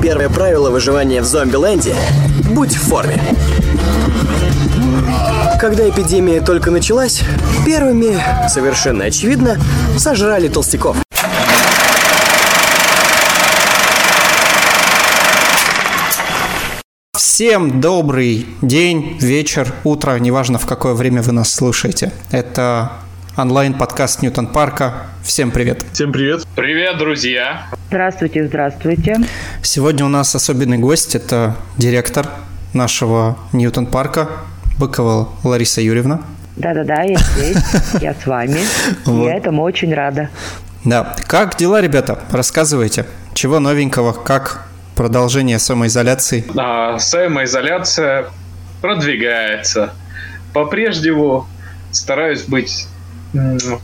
Первое правило выживания в зомби-ленде – будь в форме. Когда эпидемия только началась, первыми, совершенно очевидно, сожрали толстяков. Всем добрый день, вечер, утро, неважно в какое время вы нас слушаете. Это онлайн-подкаст Ньютон Парка. Всем привет. Всем привет. Привет, друзья. Здравствуйте, здравствуйте. Сегодня у нас особенный гость. Это директор нашего Ньютон Парка Быкова Лариса Юрьевна. Да-да-да, я здесь, я с вами. Я этому очень рада. Да. Как дела, ребята? Рассказывайте. Чего новенького? Как продолжение самоизоляции? А, самоизоляция продвигается. По-прежнему стараюсь быть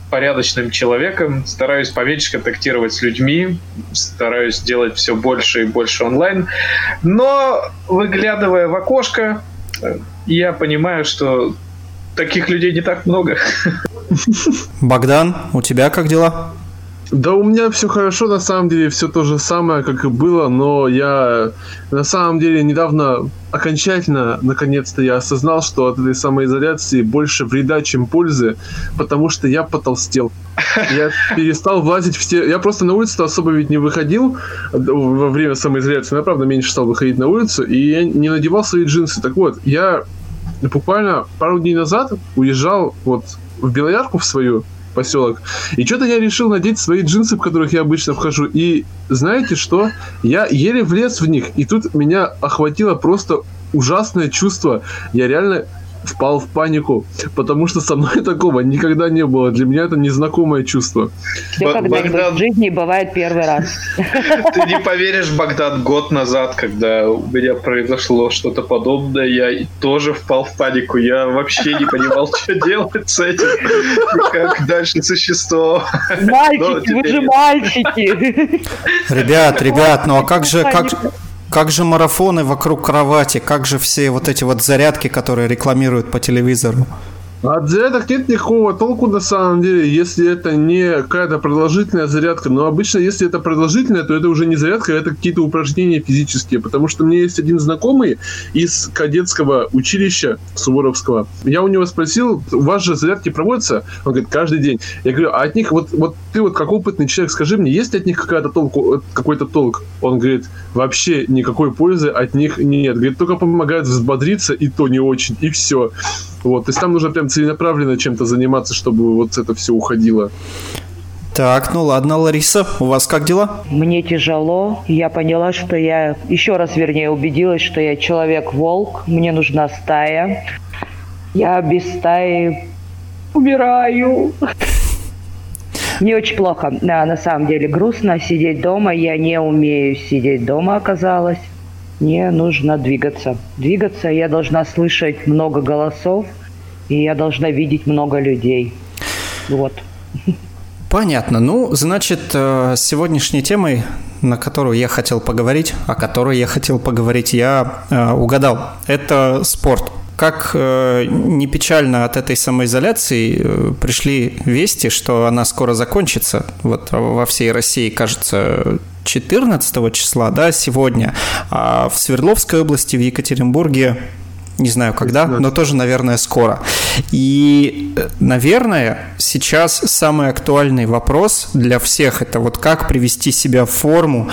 порядочным человеком, стараюсь поменьше контактировать с людьми, стараюсь делать все больше и больше онлайн. Но, выглядывая в окошко, э, я понимаю, что таких людей не так много. Богдан, у тебя как дела? Да у меня все хорошо, на самом деле, все то же самое, как и было, но я на самом деле недавно окончательно, наконец-то я осознал, что от этой самоизоляции больше вреда, чем пользы, потому что я потолстел. Я перестал влазить в те... Я просто на улицу особо ведь не выходил во время самоизоляции, я, правда, меньше стал выходить на улицу, и я не надевал свои джинсы. Так вот, я буквально пару дней назад уезжал вот в Белоярку в свою поселок. И что-то я решил надеть свои джинсы, в которых я обычно вхожу. И знаете что? Я еле влез в них. И тут меня охватило просто ужасное чувство. Я реально впал в панику, потому что со мной такого никогда не было. Для меня это незнакомое чувство. Все Б- когда-нибудь Богдан- в жизни бывает первый раз. Ты не поверишь, Богдан, год назад, когда у меня произошло что-то подобное, я тоже впал в панику. Я вообще не понимал, что делать с этим. Как дальше существовать. Мальчики, вы же мальчики. Ребят, ребят, ну а как же, как, как же марафоны вокруг кровати? Как же все вот эти вот зарядки, которые рекламируют по телевизору? От зарядок нет никакого толку на самом деле, если это не какая-то продолжительная зарядка. Но обычно, если это продолжительная, то это уже не зарядка, это какие-то упражнения физические. Потому что у меня есть один знакомый из кадетского училища Суворовского. Я у него спросил, у вас же зарядки проводятся? Он говорит, каждый день. Я говорю, а от них, вот, вот ты вот как опытный человек, скажи мне, есть ли от них какая-то толку, какой-то толк? Он говорит, вообще никакой пользы от них нет. Говорит, только помогают взбодриться, и то не очень, и все. Вот, то есть там нужно прям целенаправленно чем-то заниматься, чтобы вот это все уходило. Так, ну ладно, Лариса, у вас как дела? Мне тяжело. Я поняла, что я... Еще раз, вернее, убедилась, что я человек-волк. Мне нужна стая. Я без стаи умираю. Мне очень плохо. Да, на самом деле грустно сидеть дома. Я не умею сидеть дома, оказалось. Мне нужно двигаться. Двигаться я должна слышать много голосов, и я должна видеть много людей. Вот. Понятно. Ну, значит, э, сегодняшней темой, на которую я хотел поговорить, о которой я хотел поговорить, я э, угадал. Это спорт. Как э, не печально от этой самоизоляции пришли вести, что она скоро закончится. Вот во всей России, кажется, 14 числа, да, сегодня. А в Свердловской области, в Екатеринбурге не знаю когда, но тоже, наверное, скоро. И, э, наверное, сейчас самый актуальный вопрос для всех это вот как привести себя в форму,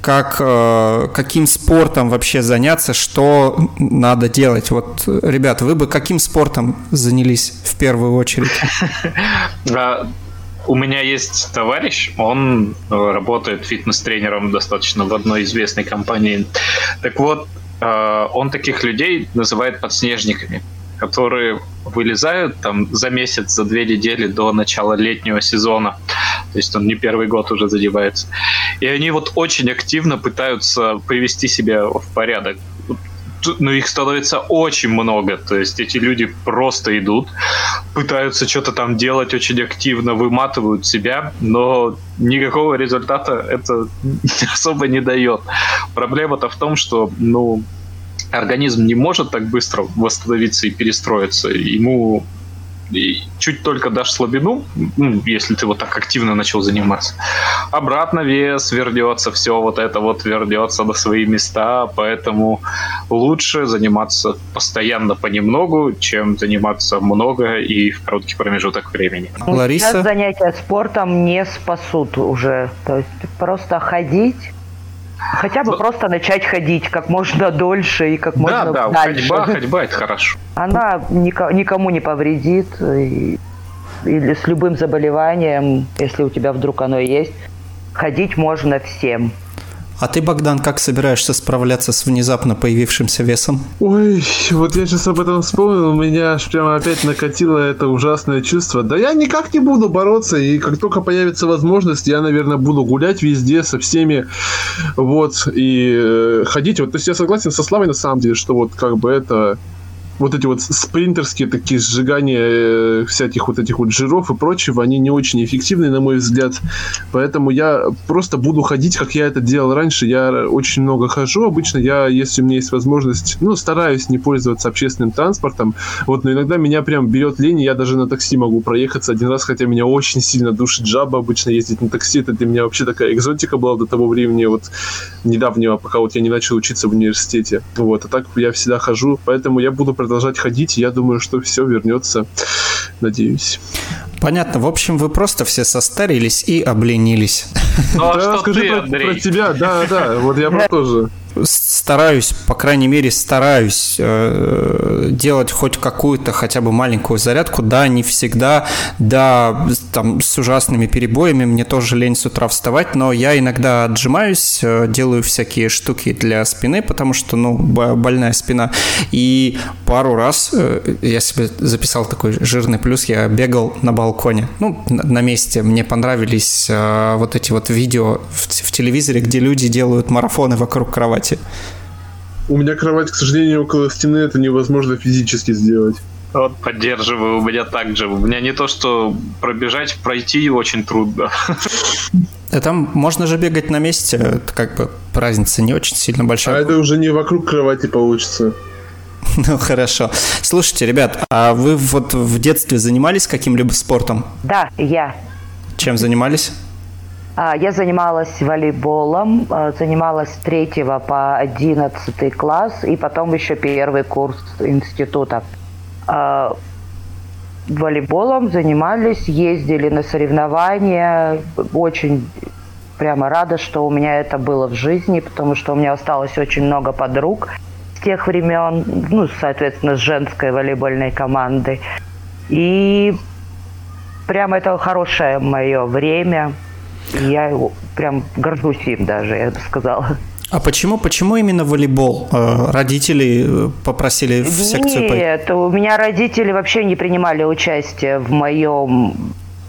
как, э, каким спортом вообще заняться, что надо делать. Вот, ребят, вы бы каким спортом занялись в первую очередь? У меня есть товарищ, он э, работает фитнес-тренером достаточно в одной известной компании. Так вот, э, он таких людей называет подснежниками, которые вылезают там за месяц, за две недели до начала летнего сезона. То есть он не первый год уже задевается. И они вот очень активно пытаются привести себя в порядок. Но их становится очень много. То есть эти люди просто идут, пытаются что-то там делать очень активно, выматывают себя, но никакого результата это особо не дает. Проблема-то в том, что, ну, организм не может так быстро восстановиться и перестроиться. Ему чуть только дашь слабину, ну, если ты вот так активно начал заниматься, обратно вес вернется, все вот это вот вернется на свои места, поэтому лучше заниматься постоянно понемногу, чем заниматься много и в короткий промежуток времени. Лариса? Сейчас занятия спортом не спасут уже. То есть просто ходить Хотя бы Но... просто начать ходить как можно дольше и как да, можно да, дальше. ходьба, ходьба это хорошо. Она никому не повредит. И, или с любым заболеванием, если у тебя вдруг оно есть, ходить можно всем. А ты, Богдан, как собираешься справляться с внезапно появившимся весом? Ой, вот я сейчас об этом вспомнил, у меня аж прямо опять накатило это ужасное чувство. Да я никак не буду бороться, и как только появится возможность, я, наверное, буду гулять везде со всеми, вот, и э, ходить. Вот, то есть я согласен со Славой на самом деле, что вот как бы это вот эти вот спринтерские такие сжигания э, всяких вот этих вот жиров и прочего, они не очень эффективны, на мой взгляд. Поэтому я просто буду ходить, как я это делал раньше. Я очень много хожу обычно. Я, если у меня есть возможность, ну, стараюсь не пользоваться общественным транспортом. Вот, но иногда меня прям берет лень, и я даже на такси могу проехаться один раз, хотя меня очень сильно душит жаба обычно ездить на такси. Это для меня вообще такая экзотика была до того времени, вот недавнего, пока вот я не начал учиться в университете. Вот, а так я всегда хожу, поэтому я буду продолжать продолжать ходить. Я думаю, что все вернется. Надеюсь. Понятно. В общем, вы просто все состарились и обленились. Ну, а да, скажи ты, про, про тебя. Да, да. Вот я про тоже стараюсь, по крайней мере, стараюсь э, делать хоть какую-то хотя бы маленькую зарядку. Да, не всегда, да, там с ужасными перебоями, мне тоже лень с утра вставать, но я иногда отжимаюсь, э, делаю всякие штуки для спины, потому что, ну, больная спина. И пару раз э, я себе записал такой жирный плюс, я бегал на балконе, ну, на, на месте. Мне понравились э, вот эти вот видео в, в телевизоре, где люди делают марафоны вокруг кровати кровати? У меня кровать, к сожалению, около стены, это невозможно физически сделать. Вот поддерживаю, у меня так же. У меня не то, что пробежать, пройти очень трудно. А там можно же бегать на месте, это как бы разница не очень сильно большая. А это уже не вокруг кровати получится. Ну хорошо. Слушайте, ребят, а вы вот в детстве занимались каким-либо спортом? Да, я. Чем занимались? А, я занималась волейболом, а, занималась с 3 по 11 класс и потом еще первый курс института. А, волейболом занимались, ездили на соревнования. Очень прямо рада, что у меня это было в жизни, потому что у меня осталось очень много подруг с тех времен, ну, соответственно, с женской волейбольной команды. И прямо это хорошее мое время – я прям горжусь им даже, я бы сказала. А почему, почему именно волейбол? Э, родители э, попросили в секцию пойти? Нет, у меня родители вообще не принимали участие в моем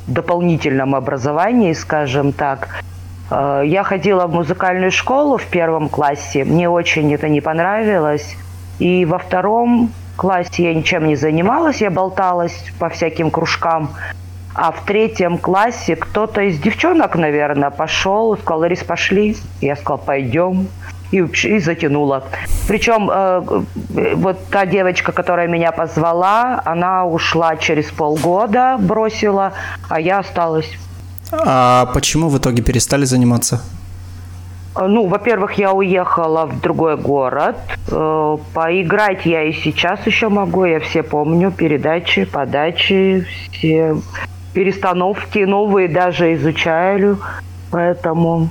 дополнительном образовании, скажем так. Э, я ходила в музыкальную школу в первом классе, мне очень это не понравилось. И во втором классе я ничем не занималась, я болталась по всяким кружкам. А в третьем классе кто-то из девчонок, наверное, пошел, сказал, Ларис, пошли. Я сказал, пойдем. И, и затянула. Причем э, вот та девочка, которая меня позвала, она ушла через полгода, бросила, а я осталась. А почему в итоге перестали заниматься? Ну, во-первых, я уехала в другой город. Э, поиграть я и сейчас еще могу. Я все помню. Передачи, подачи, все перестановки новые даже изучаю, поэтому...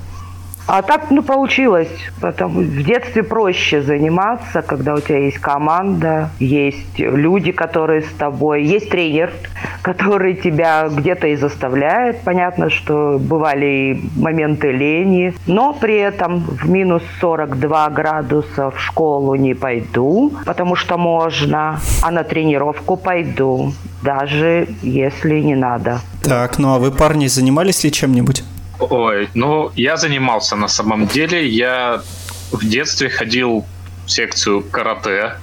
А так, ну, получилось. Потому в детстве проще заниматься, когда у тебя есть команда, есть люди, которые с тобой, есть тренер, который тебя где-то и заставляет. Понятно, что бывали и моменты лени, но при этом в минус 42 градуса в школу не пойду, потому что можно, а на тренировку пойду, даже если не надо. Так, ну а вы, парни, занимались ли чем-нибудь? Ой, ну я занимался на самом деле. Я в детстве ходил в секцию карате,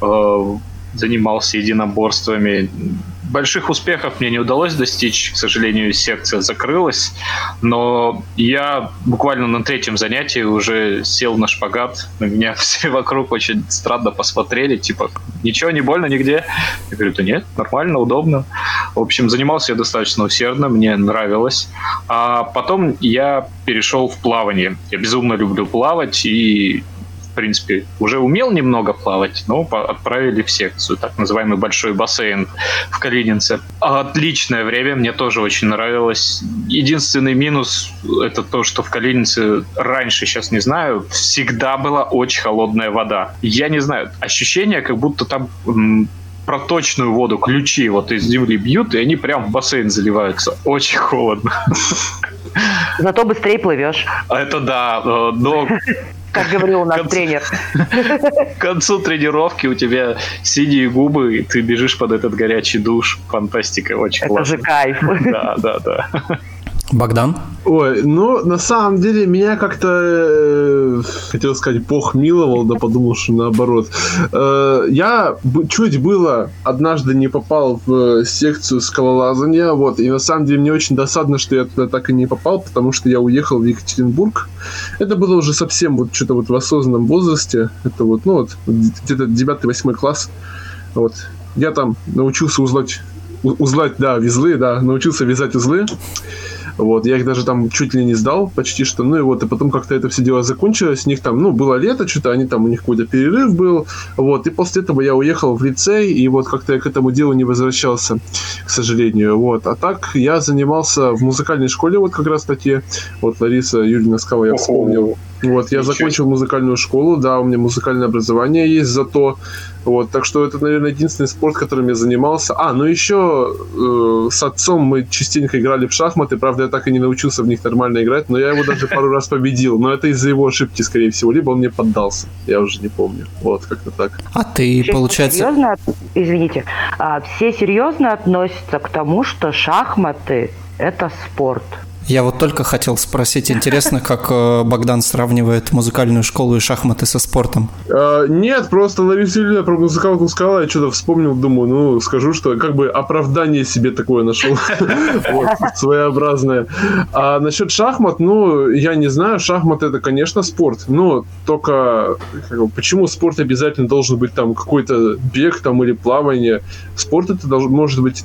э, занимался единоборствами больших успехов мне не удалось достичь, к сожалению, секция закрылась, но я буквально на третьем занятии уже сел на шпагат, на меня все вокруг очень странно посмотрели, типа, ничего, не больно нигде? Я говорю, да нет, нормально, удобно. В общем, занимался я достаточно усердно, мне нравилось. А потом я перешел в плавание. Я безумно люблю плавать и принципе, уже умел немного плавать, но отправили в секцию, так называемый большой бассейн в Калининце. Отличное время, мне тоже очень нравилось. Единственный минус — это то, что в Калининце раньше, сейчас не знаю, всегда была очень холодная вода. Я не знаю, ощущение, как будто там проточную воду, ключи вот из земли бьют, и они прям в бассейн заливаются. Очень холодно. Зато быстрее плывешь. Это да, э, но как говорил у нас тренер. К концу тренировки у тебя синие губы, и ты бежишь под этот горячий душ. Фантастика, очень Это классно. же кайф. Да, да, да. Богдан? Ой, ну, на самом деле, меня как-то, э, хотел сказать, Бог миловал, да подумал, что наоборот. Э, я чуть было однажды не попал в секцию скалолазания, вот, и на самом деле мне очень досадно, что я туда так и не попал, потому что я уехал в Екатеринбург. Это было уже совсем вот что-то вот в осознанном возрасте, это вот, ну вот, где-то 9-8 класс, вот. Я там научился узлать, узлать, да, везлы, да, научился вязать узлы. Вот, я их даже там чуть ли не сдал, почти что. Ну и вот, и потом как-то это все дело закончилось. У них там, ну, было лето, что-то они там, у них какой-то перерыв был. Вот, и после этого я уехал в лицей, и вот как-то я к этому делу не возвращался, к сожалению. Вот, а так я занимался в музыкальной школе, вот как раз таки. Вот Лариса Юрьевна сказала, я вспомнил. Вот, я Ничего закончил музыкальную школу, да, у меня музыкальное образование есть зато. Вот, так что это, наверное, единственный спорт, которым я занимался. А, ну еще э, с отцом мы частенько играли в шахматы. Правда, я так и не научился в них нормально играть, но я его даже пару раз победил. Но это из-за его ошибки, скорее всего. Либо он мне поддался. Я уже не помню. Вот, как-то так. А ты, Все получается... серьезно, извините, а, все серьезно относятся к тому, что шахматы – это спорт. Я вот только хотел спросить, интересно, как э, Богдан сравнивает музыкальную школу и шахматы со спортом. А, нет, просто Юрьевна про музыкалку сказала, я что-то вспомнил, думаю, ну, скажу, что как бы оправдание себе такое нашел. Своеобразное. А насчет шахмат, ну, я не знаю, шахматы это, конечно, спорт, но только почему спорт обязательно должен быть там какой-то бег там или плавание? Спорт это может быть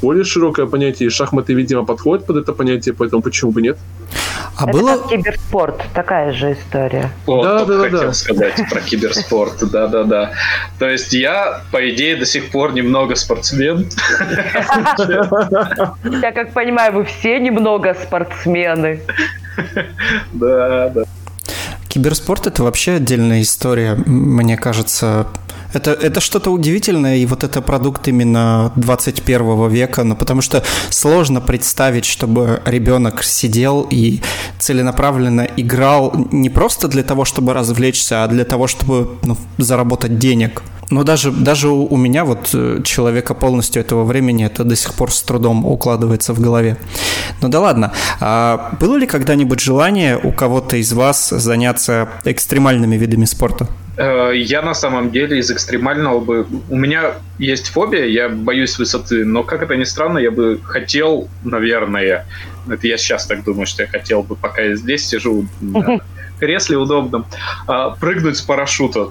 более широкое понятие, и шахматы, видимо, подходят под это понятие, поэтому почему бы нет? А это было... как киберспорт, такая же история. Вот, Да, да, да, хотел да. сказать про киберспорт, да-да-да. То есть я, по идее, до сих пор немного спортсмен. Я как понимаю, вы все немного спортсмены. Да, да. Киберспорт это вообще отдельная история, мне кажется. Это, это что-то удивительное, и вот это продукт именно 21 века, ну, потому что сложно представить, чтобы ребенок сидел и целенаправленно играл не просто для того, чтобы развлечься, а для того, чтобы ну, заработать денег. Но даже, даже у у меня, вот э, человека полностью этого времени, это до сих пор с трудом укладывается в голове. Ну да ладно. А было ли когда-нибудь желание у кого-то из вас заняться экстремальными видами спорта? Э, Я на самом деле из экстремального бы... У меня есть фобия, я боюсь высоты, но, как это ни странно, я бы хотел, наверное, это я сейчас так думаю, что я хотел бы, пока я здесь сижу на кресле удобном, а, прыгнуть с парашюта.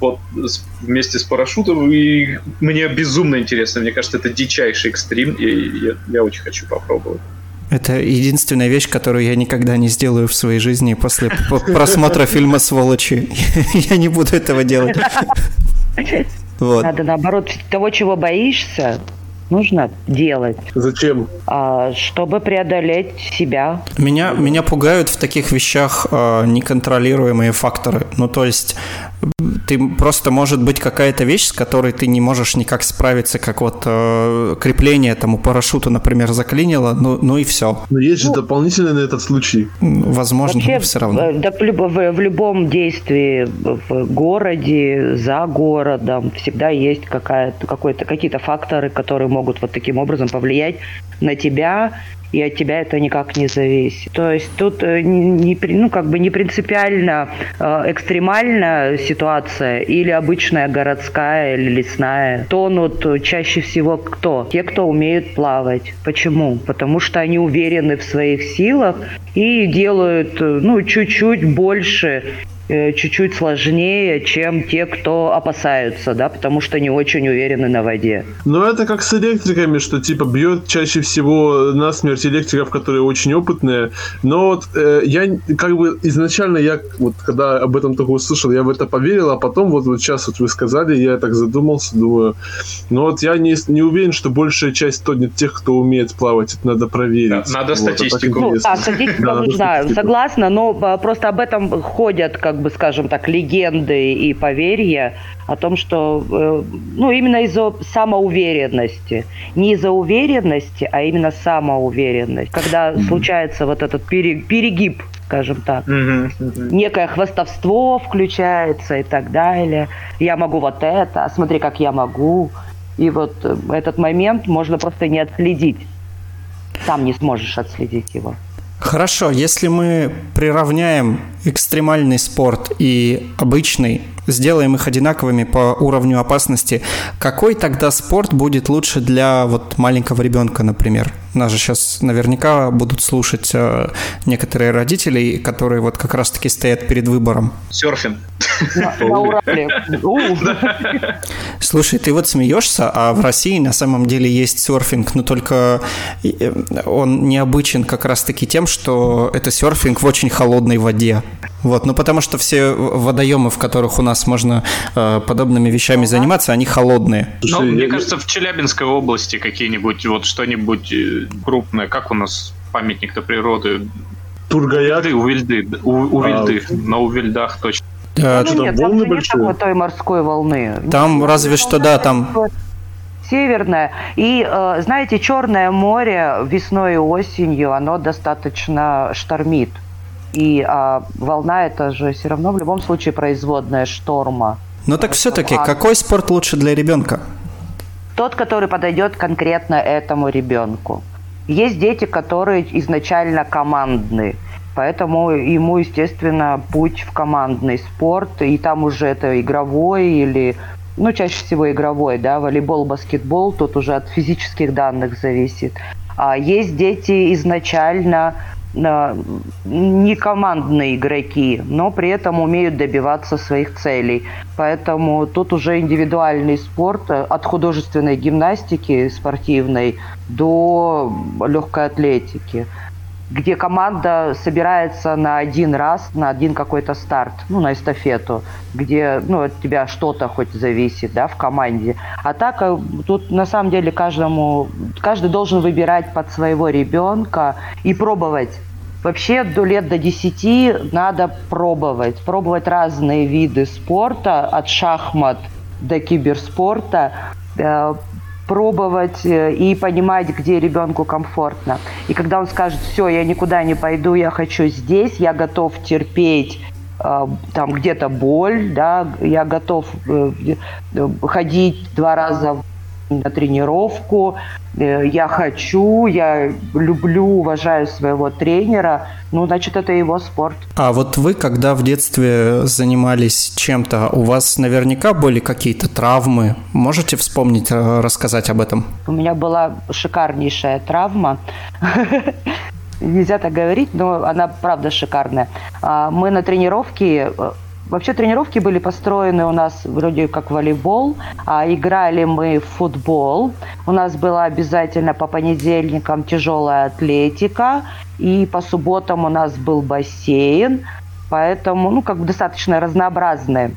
Вот вместе с парашютом, и мне безумно интересно. Мне кажется, это дичайший экстрим, и я, я очень хочу попробовать. Это единственная вещь, которую я никогда не сделаю в своей жизни после просмотра фильма «Сволочи». Я не буду этого делать. Вот. Надо наоборот того, чего боишься, нужно делать, Зачем? а, чтобы преодолеть себя. Меня, меня пугают в таких вещах э, неконтролируемые факторы. Ну, то есть ты просто может быть какая-то вещь, с которой ты не можешь никак справиться, как вот э, крепление там у парашюта, например, заклинило, ну, ну и все. Но есть же дополнительный на этот случай. Возможно, Вообще, но все равно. э, да, в, в- любом действии в городе, за городом всегда есть какая-то, какой-то, какие-то факторы, которые могут вот таким образом повлиять на тебя и от тебя это никак не зависит. То есть тут э, не, ну, как бы не принципиально э, экстремальная ситуация или обычная городская или лесная. Тонут чаще всего кто? Те, кто умеют плавать. Почему? Потому что они уверены в своих силах и делают э, ну, чуть-чуть больше Э, чуть-чуть сложнее, чем те, кто опасаются, да, потому что не очень уверены на воде. Но это как с электриками, что типа бьет чаще всего насмерть электриков, которые очень опытные. Но вот э, я как бы изначально я вот когда об этом только услышал, я в это поверил, а потом вот, вот сейчас вот вы сказали, я так задумался, думаю, ну вот я не, не уверен, что большая часть тонет тех, кто умеет плавать, это надо проверить. Да, надо вот, статистику. Ну, да, статистика нужна, согласна, но а, просто об этом ходят как бы, скажем так, легенды и поверья о том, что, э, ну, именно из-за самоуверенности. Не из-за уверенности, а именно самоуверенность. Когда mm-hmm. случается вот этот перегиб, скажем так. Mm-hmm. Mm-hmm. Некое хвастовство включается и так далее. Я могу вот это, а смотри, как я могу. И вот э, этот момент можно просто не отследить. Сам не сможешь отследить его. Хорошо, если мы приравняем экстремальный спорт и обычный, сделаем их одинаковыми по уровню опасности, какой тогда спорт будет лучше для вот маленького ребенка, например? Нас же сейчас наверняка будут слушать э, некоторые родители, которые вот как раз-таки стоят перед выбором. Серфинг. Слушай, ты вот смеешься, а в России на самом деле есть серфинг, но только э, он необычен как раз-таки тем, что это серфинг в очень холодной воде. Вот, ну потому что все водоемы, в которых у нас можно э, подобными вещами заниматься, они холодные. Ну, мне кажется, в Челябинской области какие-нибудь, вот что-нибудь э, крупное, как у нас памятник-то природы? Тургаяк? У Вильды, у, у а, Вильды, на Увильдах точно. Да, ну, нет, волны там большие? Нет той морской волны. Там разве что, да, там северное. И, э, знаете, Черное море весной и осенью, оно достаточно штормит. И а, волна это же все равно в любом случае производная шторма. Но так все-таки, а... какой спорт лучше для ребенка? Тот, который подойдет конкретно этому ребенку. Есть дети, которые изначально командные. Поэтому ему, естественно, путь в командный спорт, и там уже это игровой или, ну, чаще всего игровой, да, волейбол, баскетбол, тут уже от физических данных зависит. А есть дети изначально не командные игроки, но при этом умеют добиваться своих целей. Поэтому тут уже индивидуальный спорт э, от художественной гимнастики спортивной до легкой атлетики где команда собирается на один раз, на один какой-то старт, ну, на эстафету, где, ну, от тебя что-то хоть зависит, да, в команде. А так, э, тут на самом деле каждому, каждый должен выбирать под своего ребенка и пробовать Вообще до лет до 10 надо пробовать. Пробовать разные виды спорта, от шахмат до киберспорта. Э, пробовать э, и понимать, где ребенку комфортно. И когда он скажет, все, я никуда не пойду, я хочу здесь, я готов терпеть э, там где-то боль, да, я готов ходить два раза на тренировку, э, я хочу, я люблю, уважаю своего тренера, ну, значит, это его спорт. А вот вы, когда в детстве занимались чем-то, у вас наверняка были какие-то травмы? Можете вспомнить, э, рассказать об этом? У меня была шикарнейшая травма. Нельзя так говорить, но она правда шикарная. А, мы на тренировке э, Вообще тренировки были построены у нас вроде как волейбол, а играли мы в футбол. У нас была обязательно по понедельникам тяжелая атлетика, и по субботам у нас был бассейн, поэтому, ну, как бы достаточно разнообразные.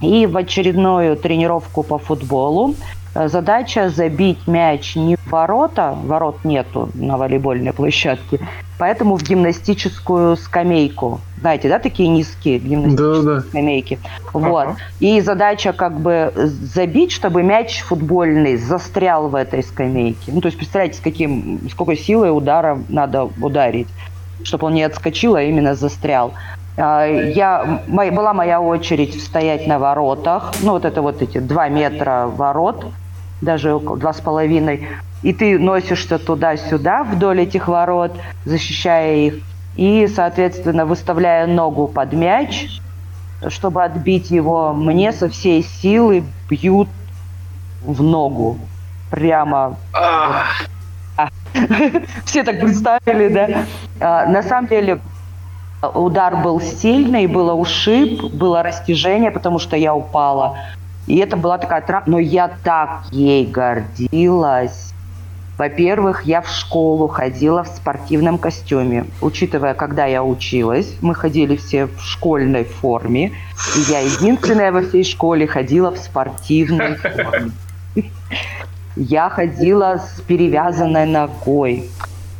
И в очередную тренировку по футболу э, задача забить мяч не в ворота, ворот нету на волейбольной площадке, поэтому в гимнастическую скамейку. Знаете, да, такие низкие гимнастические да, да. скамейки. Вот. Ага. И задача как бы забить, чтобы мяч футбольный застрял в этой скамейке. Ну, то есть представляете, с каким, с какой силой удара надо ударить, чтобы он не отскочил, а именно застрял. А, я, была моя очередь стоять на воротах, ну вот это вот эти два метра ворот, даже около два с половиной. И ты носишься туда-сюда вдоль этих ворот, защищая их. И, соответственно, выставляя ногу под мяч, чтобы отбить его, мне со всей силы бьют в ногу. Прямо. Все так представили, да? А, на самом деле, удар был сильный, было ушиб, было растяжение, потому что я упала. И это была такая травма, но я так ей гордилась. Во-первых, я в школу ходила в спортивном костюме. Учитывая, когда я училась, мы ходили все в школьной форме. И я единственная во всей школе ходила в спортивной форме. Я ходила с перевязанной ногой.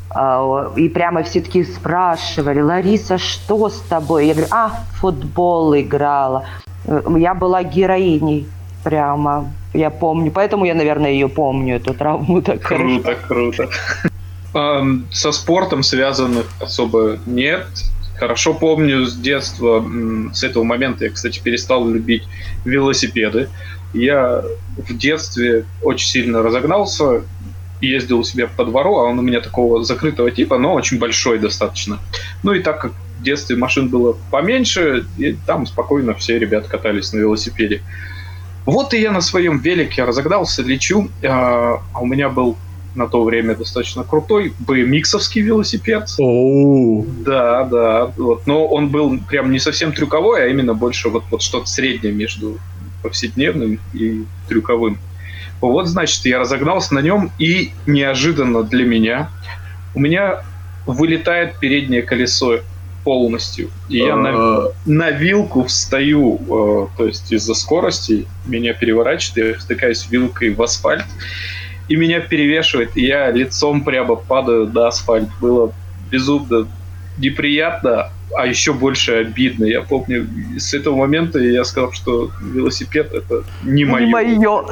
А, и прямо все таки спрашивали, Лариса, что с тобой? Я говорю, а, футбол играла. Э, я была героиней прямо. Я помню, поэтому я, наверное, ее помню, эту травму так Круто, круто. Со спортом связанных особо нет. Хорошо помню с детства, с этого момента я, кстати, перестал любить велосипеды. Я в детстве очень сильно разогнался, ездил у себя по двору, а он у меня такого закрытого типа, но очень большой достаточно. Ну и так как в детстве машин было поменьше, и там спокойно все ребята катались на велосипеде. Вот и я на своем велике разогнался, лечу. А, а у меня был на то время достаточно крутой BMX-овский велосипед. Oh. Да, да. Вот. Но он был прям не совсем трюковой, а именно больше вот, вот что-то среднее между повседневным и трюковым. Вот, значит, я разогнался на нем, и неожиданно для меня у меня вылетает переднее колесо полностью. И я на, а. на вилку встаю, э, то есть из-за скорости меня переворачивает, я втыкаюсь вилкой в асфальт, и меня перевешивает, и я лицом прямо падаю до асфальта. Было безумно неприятно, а еще больше обидно. Я помню, с этого момента я сказал, что велосипед это не мое. Не мое.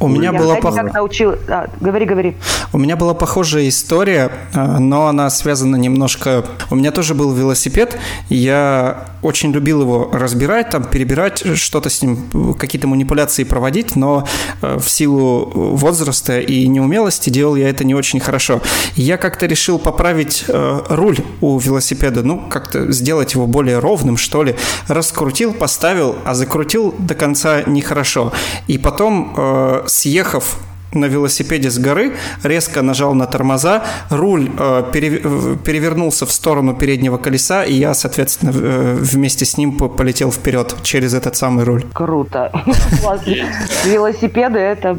У меня была похожая... Говори, говори. У меня была похожая история, а, но она связана немножко... У меня тоже был велосипед, я очень любил его разбирать, там, перебирать, что-то с ним, какие-то манипуляции проводить, но э, в силу возраста и неумелости делал я это не очень хорошо. Я как-то решил поправить э, руль у велосипеда, ну, как-то сделать его более ровным, что ли. Раскрутил, поставил, а закрутил до конца нехорошо. И потом, э, съехав на велосипеде с горы, резко нажал на тормоза, руль э, перевернулся в сторону переднего колеса, и я, соответственно, э, вместе с ним полетел вперед через этот самый руль. Круто. Велосипеды это...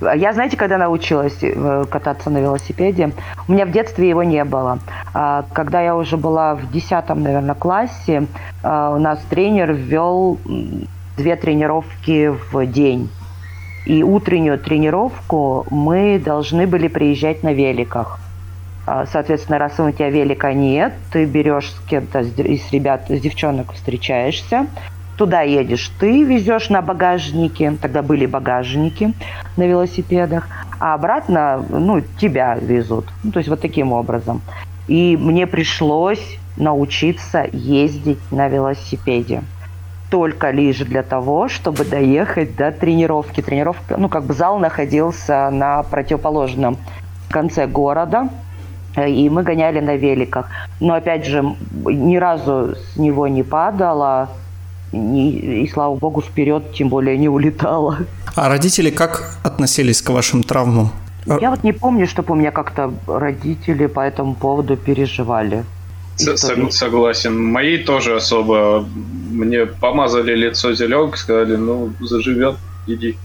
Я, знаете, когда научилась э, кататься на велосипеде? У меня в детстве его не было. А когда я уже была в 10, наверное, классе, э, у нас тренер ввел две тренировки в день и утреннюю тренировку мы должны были приезжать на великах. А, соответственно, раз у тебя велика нет, ты берешь с кем-то из ребят, с девчонок встречаешься, туда едешь ты, везешь на багажнике, тогда были багажники на велосипедах, а обратно, ну, тебя везут. Ну, то есть вот таким образом. И мне пришлось научиться ездить на велосипеде только лишь для того, чтобы доехать до тренировки. Тренировка, ну, как бы зал находился на противоположном конце города, и мы гоняли на великах. Но, опять же, ни разу с него не падала, и, и слава богу, вперед тем более не улетала. А родители как относились к вашим травмам? Я вот не помню, чтобы у меня как-то родители по этому поводу переживали. Сог, согласен. Мои тоже особо. Мне помазали лицо зеленкой, сказали, ну, заживет, иди.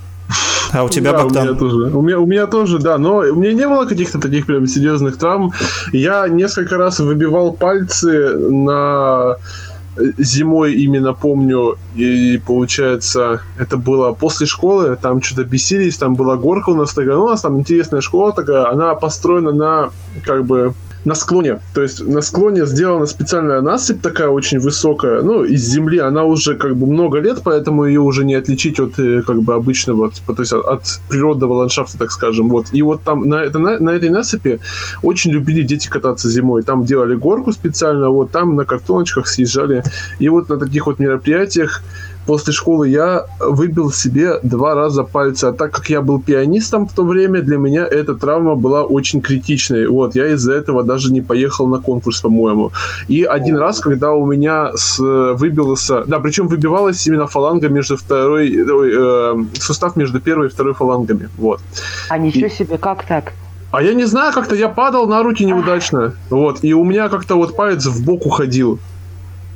А у тебя, да, Богдан? У меня, тоже. У, меня, у меня тоже, да. Но у меня не было каких-то таких прям серьезных травм. Я несколько раз выбивал пальцы на зимой именно помню, и получается, это было после школы, там что-то бесились, там была горка у нас такая, ну, у нас там интересная школа такая, она построена на, как бы, на склоне. То есть на склоне сделана специальная насыпь такая очень высокая, ну, из земли. Она уже как бы много лет, поэтому ее уже не отличить от э, как бы обычного, типа, то есть от, от природного ландшафта, так скажем. Вот. И вот там на, это, на, на этой насыпи очень любили дети кататься зимой. Там делали горку специально, вот там на картоночках съезжали. И вот на таких вот мероприятиях после школы я выбил себе два раза пальцы. А так как я был пианистом в то время, для меня эта травма была очень критичной. Вот, я из-за этого даже не поехал на конкурс, по-моему. И один раз, когда у меня с, выбился... Да, причем выбивалась именно фаланга между второй... Э, сустав между первой и второй фалангами. Вот. А ничего и... себе, как так? А я не знаю, как-то я падал на руки неудачно. Вот. И у меня как-то вот палец в бок уходил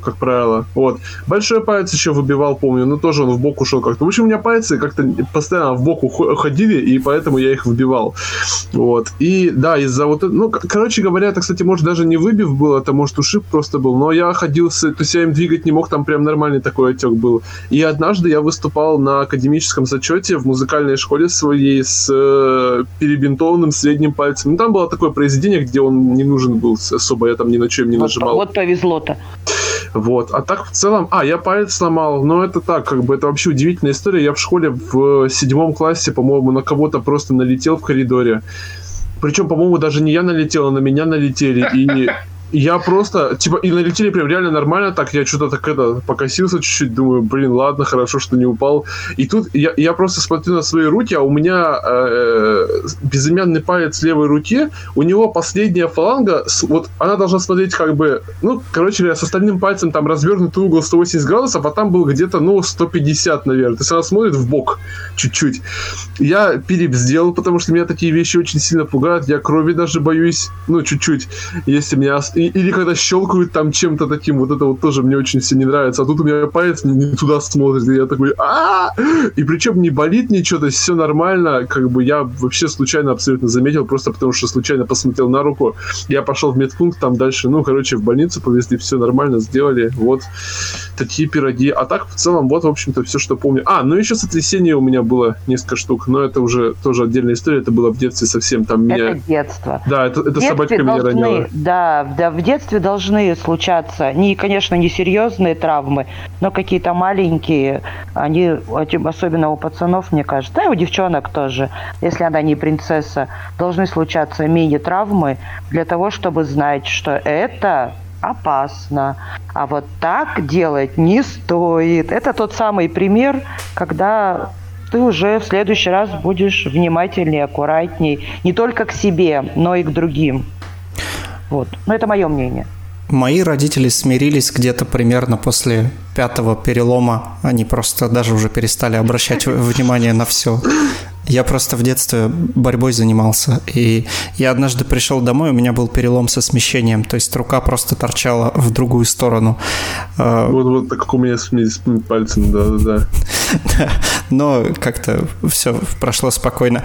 как правило. Вот. Большой палец еще выбивал, помню, но тоже он в бок ушел как-то. В общем, у меня пальцы как-то постоянно в бок уходили, и поэтому я их выбивал. Вот. И да, из-за вот ну, короче говоря, это, кстати, может, даже не выбив был, это, может, ушиб просто был, но я ходил, с, то есть я им двигать не мог, там прям нормальный такой отек был. И однажды я выступал на академическом зачете в музыкальной школе своей с э, перебинтованным средним пальцем. Ну, там было такое произведение, где он не нужен был особо, я там ни на чем не нажимал. Вот, вот повезло-то. Вот. А так в целом... А, я палец сломал, но это так, как бы, это вообще удивительная история. Я в школе в седьмом классе, по-моему, на кого-то просто налетел в коридоре. Причем, по-моему, даже не я налетел, а на меня налетели. И я просто, типа, и налетели прям реально нормально, так я что-то так это покосился чуть-чуть, думаю, блин, ладно, хорошо, что не упал. И тут я, я просто смотрю на свои руки, а у меня э, безымянный палец левой руки, у него последняя фаланга, вот она должна смотреть как бы, ну, короче говоря, с остальным пальцем там развернутый угол 180 градусов, а там был где-то, ну, 150, наверное. То есть она смотрит в бок чуть-чуть. Я переб сделал, потому что меня такие вещи очень сильно пугают, я крови даже боюсь, ну, чуть-чуть. Если меня или когда щелкают там чем-то таким, вот это вот тоже мне очень все не нравится. А тут у меня палец не, не туда смотрит, и я такой а И причем не болит ничего, то есть все нормально. Как бы я вообще случайно абсолютно заметил, просто потому что случайно посмотрел на руку. Я пошел в медпункт, там дальше, ну, короче, в больницу повезли, все нормально сделали. Вот такие пироги. А так, в целом, вот, в общем-то, все, что помню. А, ну еще сотрясение у меня было несколько штук, но это уже тоже отдельная история. Это было в детстве совсем. Там меня... Это детство. Да, это, это собачка меня ранила. Да, да, в детстве должны случаться, не, конечно, не серьезные травмы, но какие-то маленькие, они, особенно у пацанов, мне кажется, да и у девчонок тоже, если она не принцесса, должны случаться мини-травмы для того, чтобы знать, что это опасно. А вот так делать не стоит. Это тот самый пример, когда ты уже в следующий раз будешь внимательнее, аккуратней не только к себе, но и к другим. Вот. Но это мое мнение. Мои родители смирились где-то примерно после пятого перелома. Они просто даже уже перестали обращать внимание на все. Я просто в детстве борьбой занимался. И я однажды пришел домой, у меня был перелом со смещением. То есть рука просто торчала в другую сторону. А, вот, вот так как у меня с пальцем, да-да-да. Но как-то все прошло спокойно.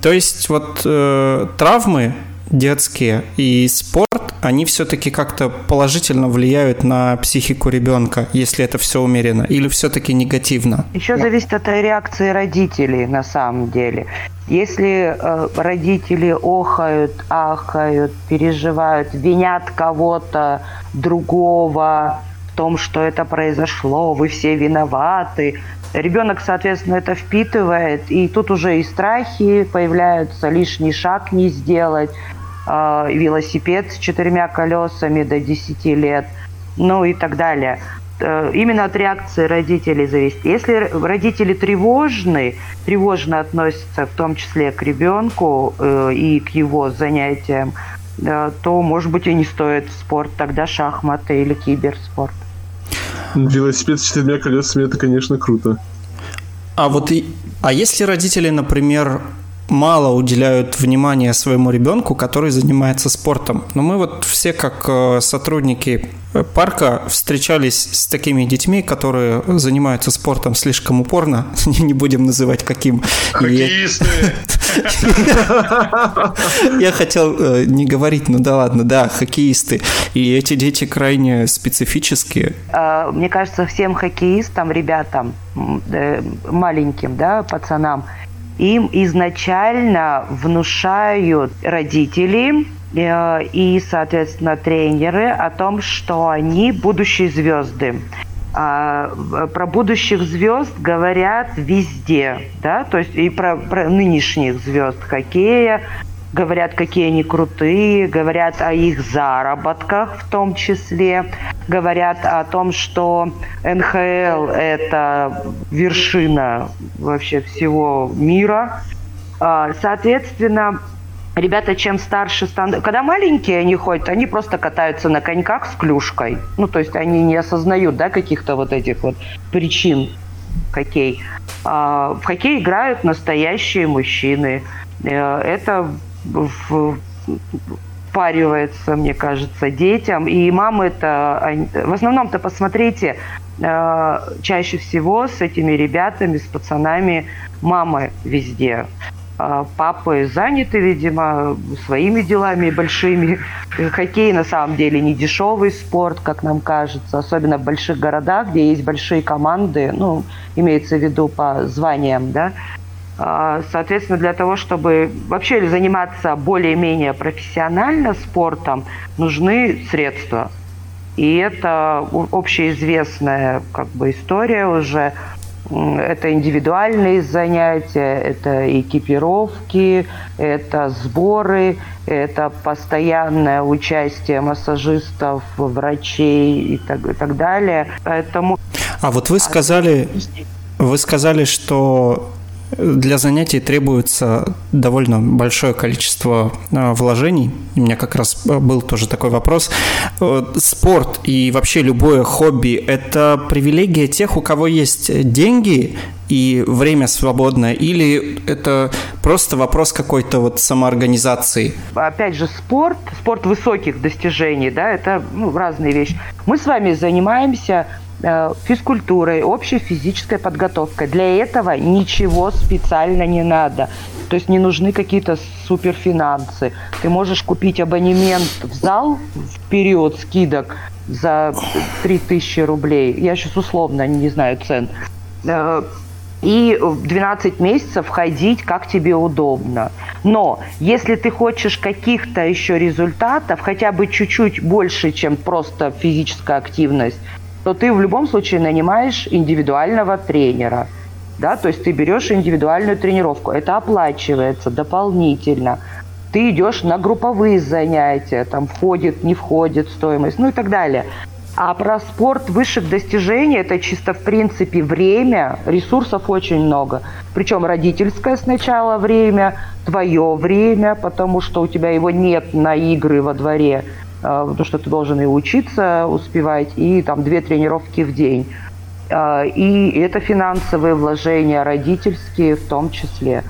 То есть вот э, травмы детские и спорт, они все-таки как-то положительно влияют на психику ребенка, если это все умеренно, или все-таки негативно? Еще зависит от реакции родителей на самом деле. Если э, родители охают, ахают, переживают, винят кого-то другого в том, что это произошло, вы все виноваты, Ребенок, соответственно, это впитывает, и тут уже и страхи появляются, лишний шаг не сделать, велосипед с четырьмя колесами до 10 лет, ну и так далее. Э, именно от реакции родителей зависит. Если родители тревожны, тревожно относятся в том числе к ребенку э, и к его занятиям, э, то, может быть, и не стоит в спорт, тогда шахматы или киберспорт. Велосипед с четырьмя колесами это, конечно, круто. А вот и, а если родители, например, мало уделяют внимания своему ребенку, который занимается спортом. Но мы вот все как э, сотрудники парка встречались с такими детьми, которые занимаются спортом слишком упорно, не будем называть каким. Хоккеисты! Я хотел э, не говорить, ну да ладно, да, хоккеисты. И эти дети крайне специфические. А, мне кажется, всем хоккеистам, ребятам, э, маленьким, да, пацанам, им изначально внушают родители э, и, соответственно, тренеры о том, что они будущие звезды. А, про будущих звезд говорят везде, да, то есть и про, про нынешних звезд хоккея, говорят, какие они крутые, говорят о их заработках в том числе, говорят о том, что НХЛ – это вершина вообще всего мира. А, соответственно, Ребята, чем старше станут... Когда маленькие они ходят, они просто катаются на коньках с клюшкой. Ну, то есть они не осознают, да, каких-то вот этих вот причин хоккей. А в хоккей играют настоящие мужчины. Э, это впаривается, мне кажется, детям. И мамы это... В основном-то посмотрите, э, чаще всего с этими ребятами, с пацанами мамы везде. А папы заняты, видимо, своими делами большими. Хоккей на самом деле не дешевый спорт, как нам кажется, особенно в больших городах, где есть большие команды, ну, имеется в виду по званиям, да. А, соответственно, для того, чтобы вообще заниматься более-менее профессионально спортом, нужны средства. И это общеизвестная как бы история уже – это индивидуальные занятия, это экипировки, это сборы, это постоянное участие массажистов, врачей и так, и так далее. Поэтому... А вот вы сказали, вы сказали, что для занятий требуется довольно большое количество а, вложений. У меня как раз а, был тоже такой вопрос. Э, спорт и вообще любое хобби – это привилегия тех, у кого есть деньги и время свободное, или это просто вопрос какой-то вот самоорганизации? Опять же, спорт, спорт высоких достижений, да, это ну, разные вещи. Мы с вами занимаемся физкультурой, общей физической подготовкой. Для этого ничего специально не надо. То есть не нужны какие-то суперфинансы. Ты можешь купить абонемент в зал в период скидок за 3000 рублей. Я сейчас условно не знаю цен. Э, и 12 месяцев ходить, как тебе удобно. Но если ты хочешь каких-то еще результатов, хотя бы чуть-чуть больше, чем просто физическая активность, то ты в любом случае нанимаешь индивидуального тренера. Да, то есть ты берешь индивидуальную тренировку. Это оплачивается дополнительно. Ты идешь на групповые занятия, там входит, не входит стоимость, ну и так далее. А про спорт высших достижений это чисто в принципе время, ресурсов очень много. Причем родительское сначала время, твое время, потому что у тебя его нет на игры во дворе. Потому что ты должен и учиться успевать, и там две тренировки в день. А, и это финансовые вложения, родительские в том числе.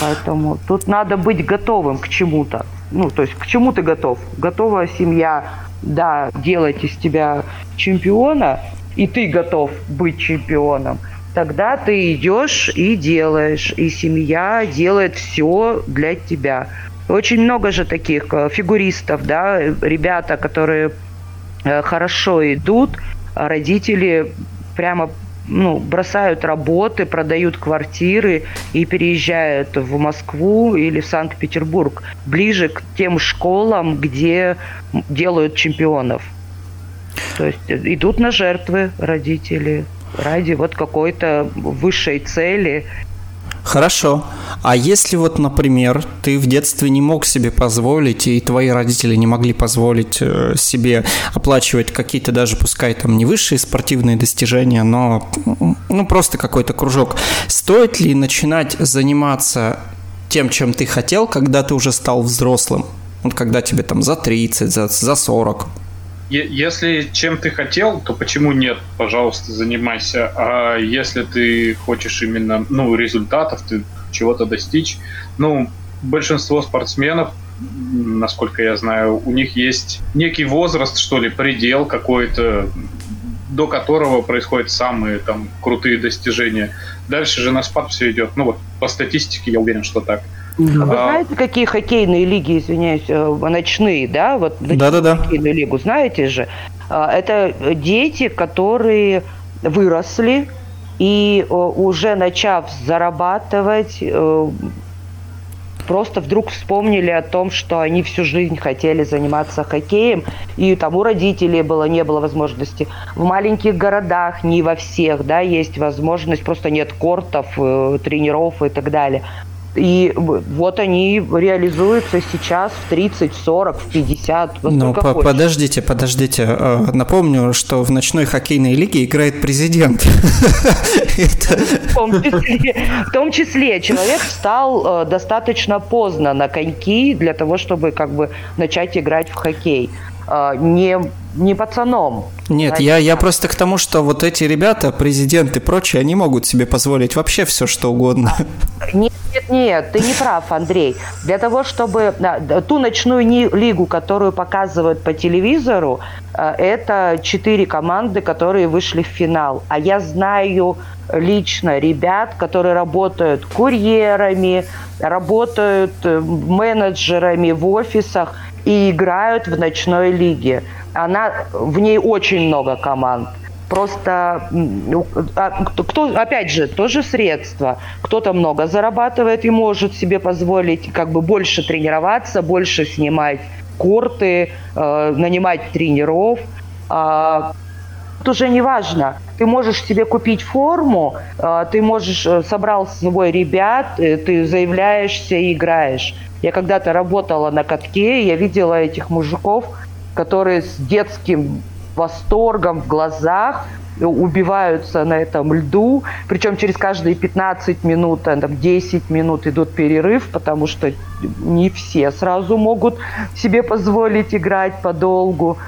Поэтому тут надо быть готовым к чему-то. Ну, то есть к чему ты готов? Готова семья, да, делать из тебя чемпиона, и ты готов быть чемпионом, тогда ты идешь и делаешь, и семья делает все для тебя. Очень много же таких э, фигуристов, да, ребята, которые э, хорошо идут, а родители прямо ну, бросают работы, продают квартиры и переезжают в Москву или в Санкт-Петербург, ближе к тем школам, где делают чемпионов. То есть идут на жертвы родители ради вот какой-то высшей цели Хорошо. А если вот, например, ты в детстве не мог себе позволить, и твои родители не могли позволить э, себе оплачивать какие-то даже, пускай там не высшие спортивные достижения, но ну, просто какой-то кружок, стоит ли начинать заниматься тем, чем ты хотел, когда ты уже стал взрослым? Вот когда тебе там за 30, за, за 40? Если чем ты хотел, то почему нет? Пожалуйста, занимайся. А если ты хочешь именно ну, результатов, ты чего-то достичь, ну, большинство спортсменов, насколько я знаю, у них есть некий возраст, что ли, предел какой-то, до которого происходят самые там крутые достижения. Дальше же на спад все идет. Ну вот по статистике я уверен, что так. Вы а... знаете, какие хоккейные лиги, извиняюсь, э, ночные, да? Вот Да-да-да. Хоккейную лигу, знаете же? А, это дети, которые выросли и э, уже начав зарабатывать, э, просто вдруг вспомнили о том, что они всю жизнь хотели заниматься хоккеем, и там у родителей было, не было возможности. В маленьких городах, не во всех, да, есть возможность, просто нет кортов, тренеров и так далее. И вот они реализуются сейчас в 30, 40, в 50. Ну, по подождите, подождите. Э, напомню, что в ночной хоккейной лиге играет президент. В том числе человек встал э, достаточно поздно на коньки для того, чтобы как бы начать играть в хоккей. Э, не, не пацаном. Нет, я, я просто к тому, что вот эти ребята, президенты и прочие, они могут себе позволить вообще все, что угодно. Нет, нет, нет, ты не прав, Андрей. Для того, чтобы ту ночную лигу, которую показывают по телевизору, э, это четыре команды, которые вышли в финал. А я знаю лично ребят, которые работают курьерами, работают э, менеджерами в офисах – и играют в ночной лиге. Она, в ней очень много команд. Просто а, кто, опять же, тоже средства. Кто-то много зарабатывает и может себе позволить как бы больше тренироваться, больше снимать корты, э, нанимать тренеров. Э, это уже не важно. Ты можешь себе купить форму, э, ты можешь э, собрал с собой ребят, э, ты заявляешься и играешь. Я когда-то работала на катке, я видела этих мужиков, которые с детским восторгом в глазах убиваются на этом льду, причем через каждые 15 минут, там, 10 минут идут перерыв, потому что не все сразу могут себе позволить играть подолгу.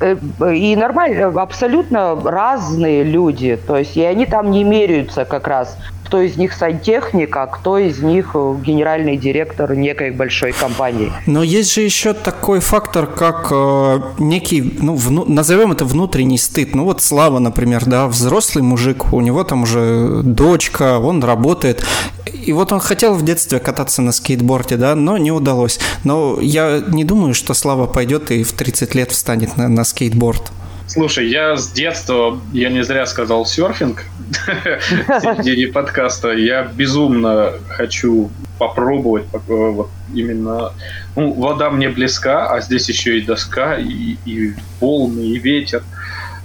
Э, и нормально, абсолютно разные люди, то есть и они там не меряются как раз кто из них сантехник, а кто из них э, генеральный директор некой большой компании. Но есть же еще такой фактор, как э, некий, ну, вну, назовем это внутренний стыд. Ну вот Слава, например, да, взрослый мужик, у него там уже дочка, он работает. И вот он хотел в детстве кататься на скейтборде, да, но не удалось. Но я не думаю, что Слава пойдет и в 30 лет встанет на, на скейтборд. Слушай, я с детства, я не зря сказал серфинг в середине подкаста. Я безумно хочу попробовать вот именно... Ну, вода мне близка, а здесь еще и доска, и, и волны, и ветер.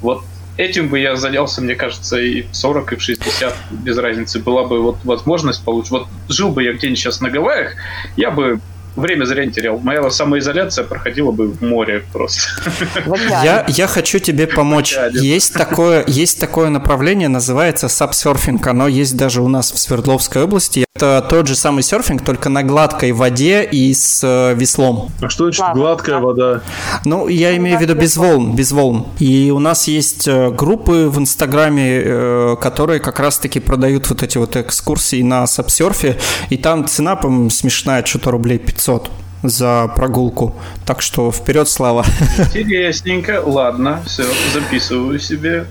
Вот этим бы я занялся, мне кажется, и в 40, и в 60, без разницы. Была бы вот возможность получить. Вот жил бы я где-нибудь сейчас на Гавайях, я бы время зря не терял. Моя самоизоляция проходила бы в море просто. Я, я хочу тебе помочь. Есть такое, есть такое направление, называется сабсерфинг. Оно есть даже у нас в Свердловской области. Это тот же самый серфинг, только на гладкой воде и с э, веслом. А что значит гладкая вода? Ну, я имею в виду без волн, без волн. И у нас есть э, группы в Инстаграме, э, которые как раз-таки продают вот эти вот экскурсии на сабсерфе. И там цена, по-моему, смешная, что-то рублей 500 за прогулку. Так что вперед, Слава. Интересненько. Ладно, все, записываю себе.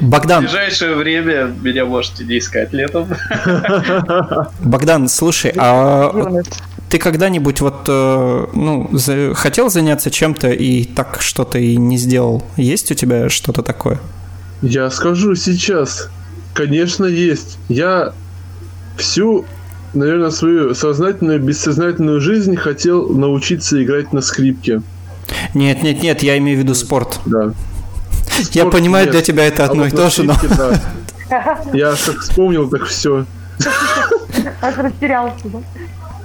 Богдан. В ближайшее время меня можете не искать летом. Богдан, слушай, а ты когда-нибудь вот, э, ну, за, хотел заняться чем-то и так что-то и не сделал? Есть у тебя что-то такое? Я скажу сейчас. Конечно, есть. Я всю наверное, свою сознательную, бессознательную жизнь хотел научиться играть на скрипке. Нет, нет, нет, я имею в виду спорт. Да. Спорт я понимаю, нет. для тебя это одно а и то же, но... Да. Я как вспомнил, так все. Аж растерялся, да?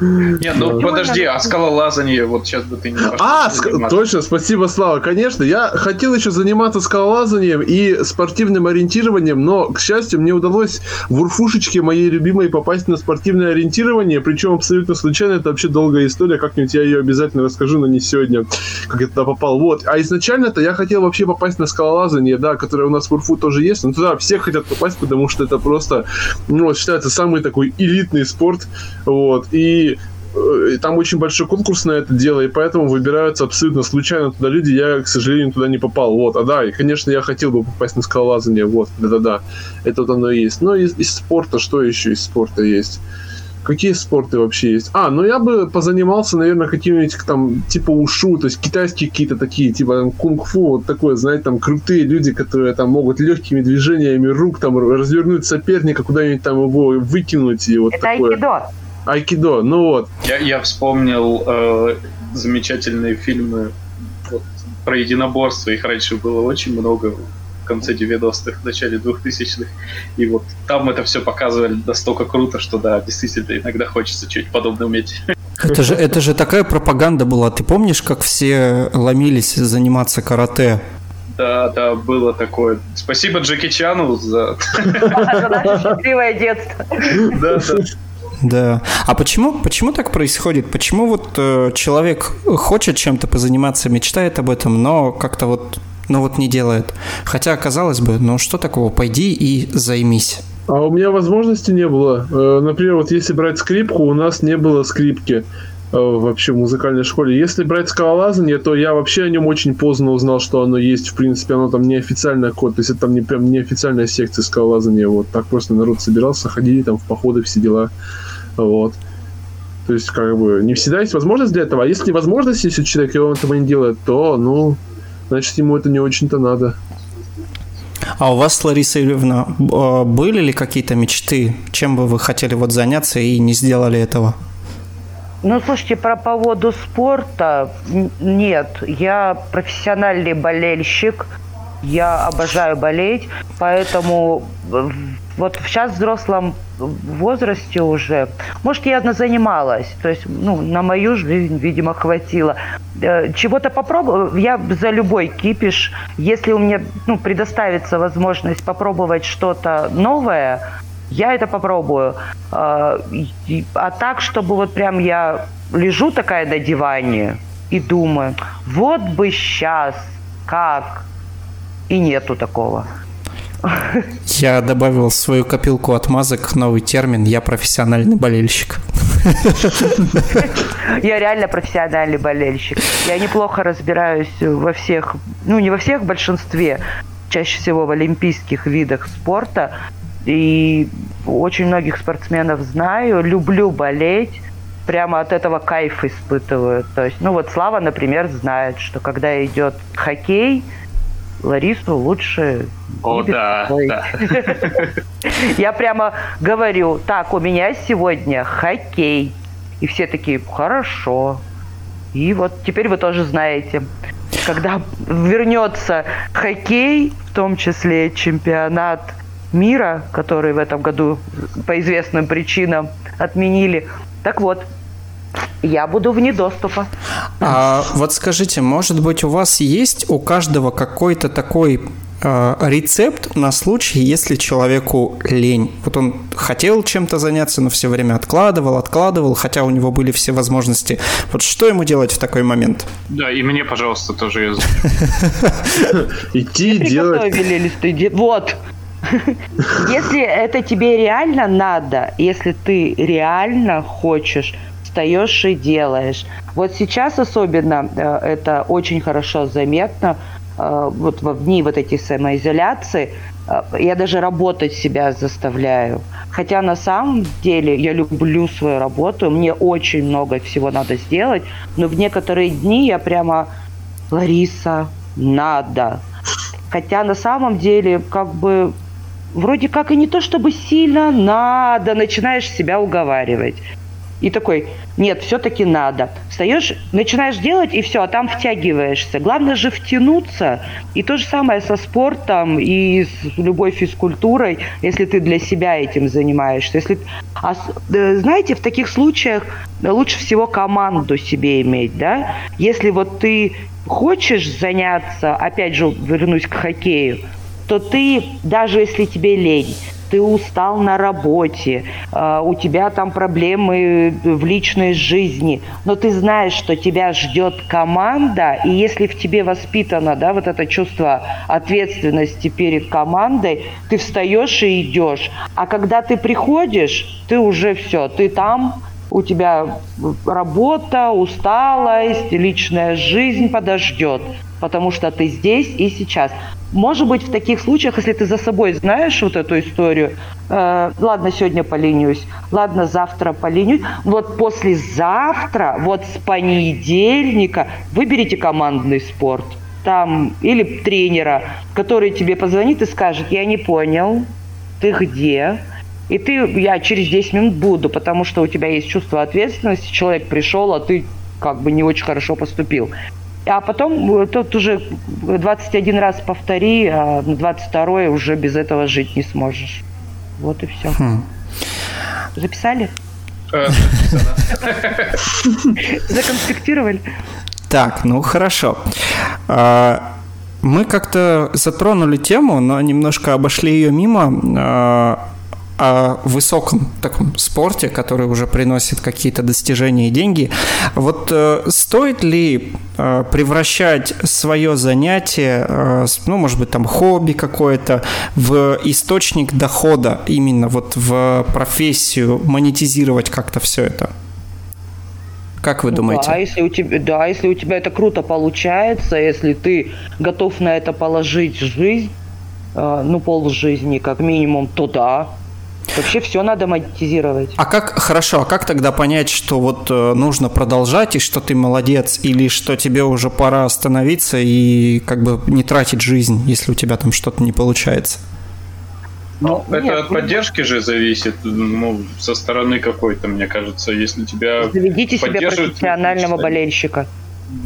Нет, ну подожди, а скалолазание, вот сейчас бы ты не А, ск- точно, спасибо, Слава. Конечно, я хотел еще заниматься скалолазанием и спортивным ориентированием, но, к счастью, мне удалось в урфушечке моей любимой попасть на спортивное ориентирование, причем абсолютно случайно, это вообще долгая история, как-нибудь я ее обязательно расскажу, но не сегодня, как я туда попал. Вот. А изначально-то я хотел вообще попасть на скалолазание, да, которое у нас в Урфу тоже есть, но туда все хотят попасть, потому что это просто, ну, считается самый такой элитный спорт, вот, и и там очень большой конкурс на это дело, и поэтому выбираются абсолютно случайно туда люди. Я, к сожалению, туда не попал. Вот, а да, и, конечно, я хотел бы попасть на скалолазание. Вот, да-да-да, это вот оно и есть. Но из, из спорта, что еще из спорта есть? Какие спорты вообще есть? А, ну я бы позанимался, наверное, каким-нибудь там, типа ушу, то есть китайские какие-то такие, типа там кунг-фу, вот такое, знаете, там крутые люди, которые там могут легкими движениями рук там развернуть соперника, куда-нибудь там его выкинуть и вот Это такое. айкидо. Айкидо, ну вот. Я, я вспомнил э, замечательные фильмы вот, про единоборство. Их раньше было очень много в конце 90-х, в начале 2000-х. И вот там это все показывали настолько круто, что да, действительно иногда хочется что-нибудь подобное уметь. Это же, это же такая пропаганда была. Ты помнишь, как все ломились заниматься карате? Да, да, было такое. Спасибо Джеки Чану за... Счастливое детство. Да, да. Да. А почему, почему так происходит? Почему вот э, человек хочет чем-то позаниматься, мечтает об этом, но как-то вот, ну вот не делает? Хотя, казалось бы, ну что такого, пойди и займись. А у меня возможности не было. Э, Например, вот если брать скрипку, у нас не было скрипки э, вообще в музыкальной школе. Если брать скалолазание, то я вообще о нем очень поздно узнал, что оно есть. В принципе, оно там неофициальная код, то есть это там не прям неофициальная секция скалолазания. Вот так просто народ собирался, ходили там в походы, все дела. Вот. То есть, как бы, не всегда есть возможность для этого. А если возможность есть у человека, и он этого не делает, то, ну, значит, ему это не очень-то надо. А у вас, Лариса Юрьевна, э, были ли какие-то мечты, чем бы вы хотели вот заняться и не сделали этого? Ну, слушайте, про поводу спорта нет. Я профессиональный болельщик. Я обожаю болеть, поэтому вот сейчас в взрослом возрасте уже, может, я одна занималась, то есть, ну, на мою жизнь, видимо, хватило. Э, Чего-то попробовать, я за любой кипиш, если у меня, ну, предоставится возможность попробовать что-то новое, я это попробую. И- А так, чтобы вот прям я лежу такая на диване и думаю, вот бы сейчас, как, и нету такого. Я добавил в свою копилку отмазок новый термин «я профессиональный болельщик». Я реально профессиональный болельщик. Я неплохо разбираюсь во всех, ну не во всех, в большинстве, чаще всего в олимпийских видах спорта. И очень многих спортсменов знаю, люблю болеть, прямо от этого кайф испытываю. То есть, ну вот Слава, например, знает, что когда идет хоккей, Ларису лучше О, да, да. Я прямо говорю, так, у меня сегодня хоккей. И все такие, хорошо. И вот теперь вы тоже знаете, когда вернется хоккей, в том числе чемпионат мира, который в этом году по известным причинам отменили. Так вот, я буду вне доступа. А вот скажите, может быть, у вас есть у каждого какой-то такой э, рецепт на случай, если человеку лень? Вот он хотел чем-то заняться, но все время откладывал, откладывал, хотя у него были все возможности. Вот что ему делать в такой момент? Да, и мне, пожалуйста, тоже. Идти делать... Вот. Если это тебе реально надо, если ты реально хочешь, встаешь и делаешь. Вот сейчас особенно э, это очень хорошо заметно. э, Вот во дни вот этой самоизоляции э, я даже работать себя заставляю. Хотя на самом деле я люблю свою работу, мне очень много всего надо сделать, но в некоторые дни я прямо Лариса, надо. Хотя на самом деле, как бы, вроде как и не то чтобы сильно надо, начинаешь себя уговаривать. И такой, нет, все-таки надо. Встаешь, начинаешь делать, и все, а там втягиваешься. Главное же втянуться. И то же самое со спортом и с любой физкультурой, если ты для себя этим занимаешься. Если... А, э, знаете, в таких случаях лучше всего команду себе иметь, да? Если вот ты хочешь заняться, опять же, вернусь к хоккею, то ты, даже если тебе лень, ты устал на работе, э, у тебя там проблемы в личной жизни, но ты знаешь, что тебя ждет команда, и если в тебе воспитано, да, вот это чувство ответственности перед командой, ты встаешь и идешь. А когда ты приходишь, ты уже все, ты там, у тебя работа, усталость, личная жизнь подождет, потому что ты здесь и сейчас. Может быть, в таких случаях, если ты за собой знаешь вот эту историю, э, ладно, сегодня поленюсь, ладно, завтра поленюсь, вот послезавтра, вот с понедельника выберите командный спорт там или тренера, который тебе позвонит и скажет, я не понял, ты где? И ты, я через 10 минут буду, потому что у тебя есть чувство ответственности, человек пришел, а ты как бы не очень хорошо поступил. А потом э, тут уже 21 раз повтори, а на 22 уже без этого жить не сможешь. Вот и все. Хм. Записали? Э, Законспектировали? Так, ну хорошо. А, мы как-то затронули тему, но немножко обошли ее мимо. О высоком таком спорте, который уже приносит какие-то достижения и деньги. Вот э, стоит ли э, превращать свое занятие, э, ну, может быть, там хобби какое-то, в источник дохода, именно вот в профессию, монетизировать как-то все это? Как вы думаете? Да, если у тебя, да, если у тебя это круто получается, если ты готов на это положить жизнь, э, ну, пол жизни как минимум, то да, Вообще все надо монетизировать. А как, хорошо, а как тогда понять, что вот э, нужно продолжать, и что ты молодец, или что тебе уже пора остановиться и как бы не тратить жизнь, если у тебя там что-то не получается? Ну, это нет, от поддержки же зависит, ну, со стороны какой-то, мне кажется, если тебя Заведите себе профессионального болельщика.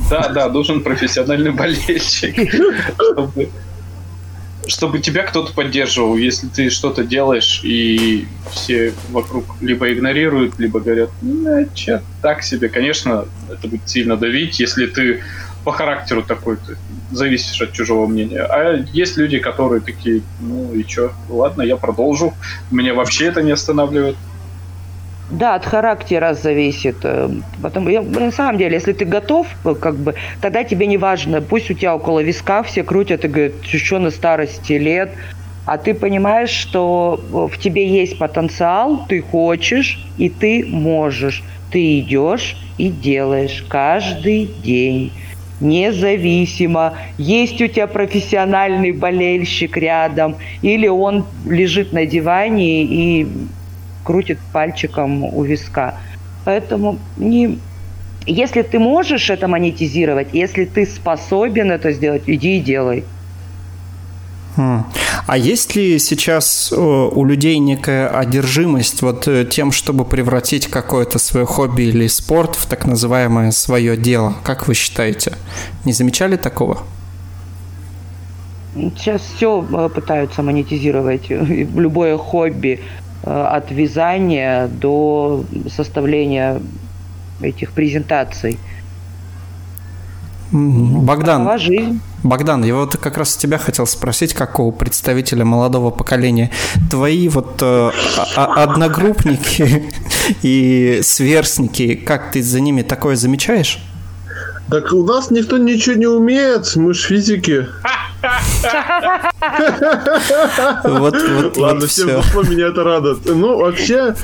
Да, да, должен профессиональный болельщик, чтобы чтобы тебя кто-то поддерживал, если ты что-то делаешь, и все вокруг либо игнорируют, либо говорят, ну, че, так себе. Конечно, это будет сильно давить, если ты по характеру такой, ты зависишь от чужого мнения. А есть люди, которые такие, ну и чё, ладно, я продолжу, меня вообще это не останавливает. Да, от характера зависит. Э, Потому, на самом деле, если ты готов, э, как бы, тогда тебе не важно. Пусть у тебя около виска все крутят и говорят, что на старости лет. А ты понимаешь, что в тебе есть потенциал, ты хочешь и ты можешь. Ты идешь и делаешь каждый день независимо, есть у тебя профессиональный болельщик рядом, или он лежит на диване и крутит пальчиком у виска. Поэтому не... если ты можешь это монетизировать, если ты способен это сделать, иди и делай. Хм. А есть ли сейчас э, у людей некая одержимость вот э, тем, чтобы превратить какое-то свое хобби или спорт в так называемое свое дело? Как вы считаете? Не замечали такого? Сейчас все э, пытаются монетизировать, любое хобби. Э, от вязания до составления этих презентаций. Богдан, жизнь. Богдан, я вот как раз тебя хотел спросить, как у представителя молодого поколения, твои вот э, одногруппники и сверстники, как ты за ними такое замечаешь? Так у нас никто ничего не умеет, мы ж физики. Вот, вот, Ладно, всем зашло, меня это радует. Ну, вообще,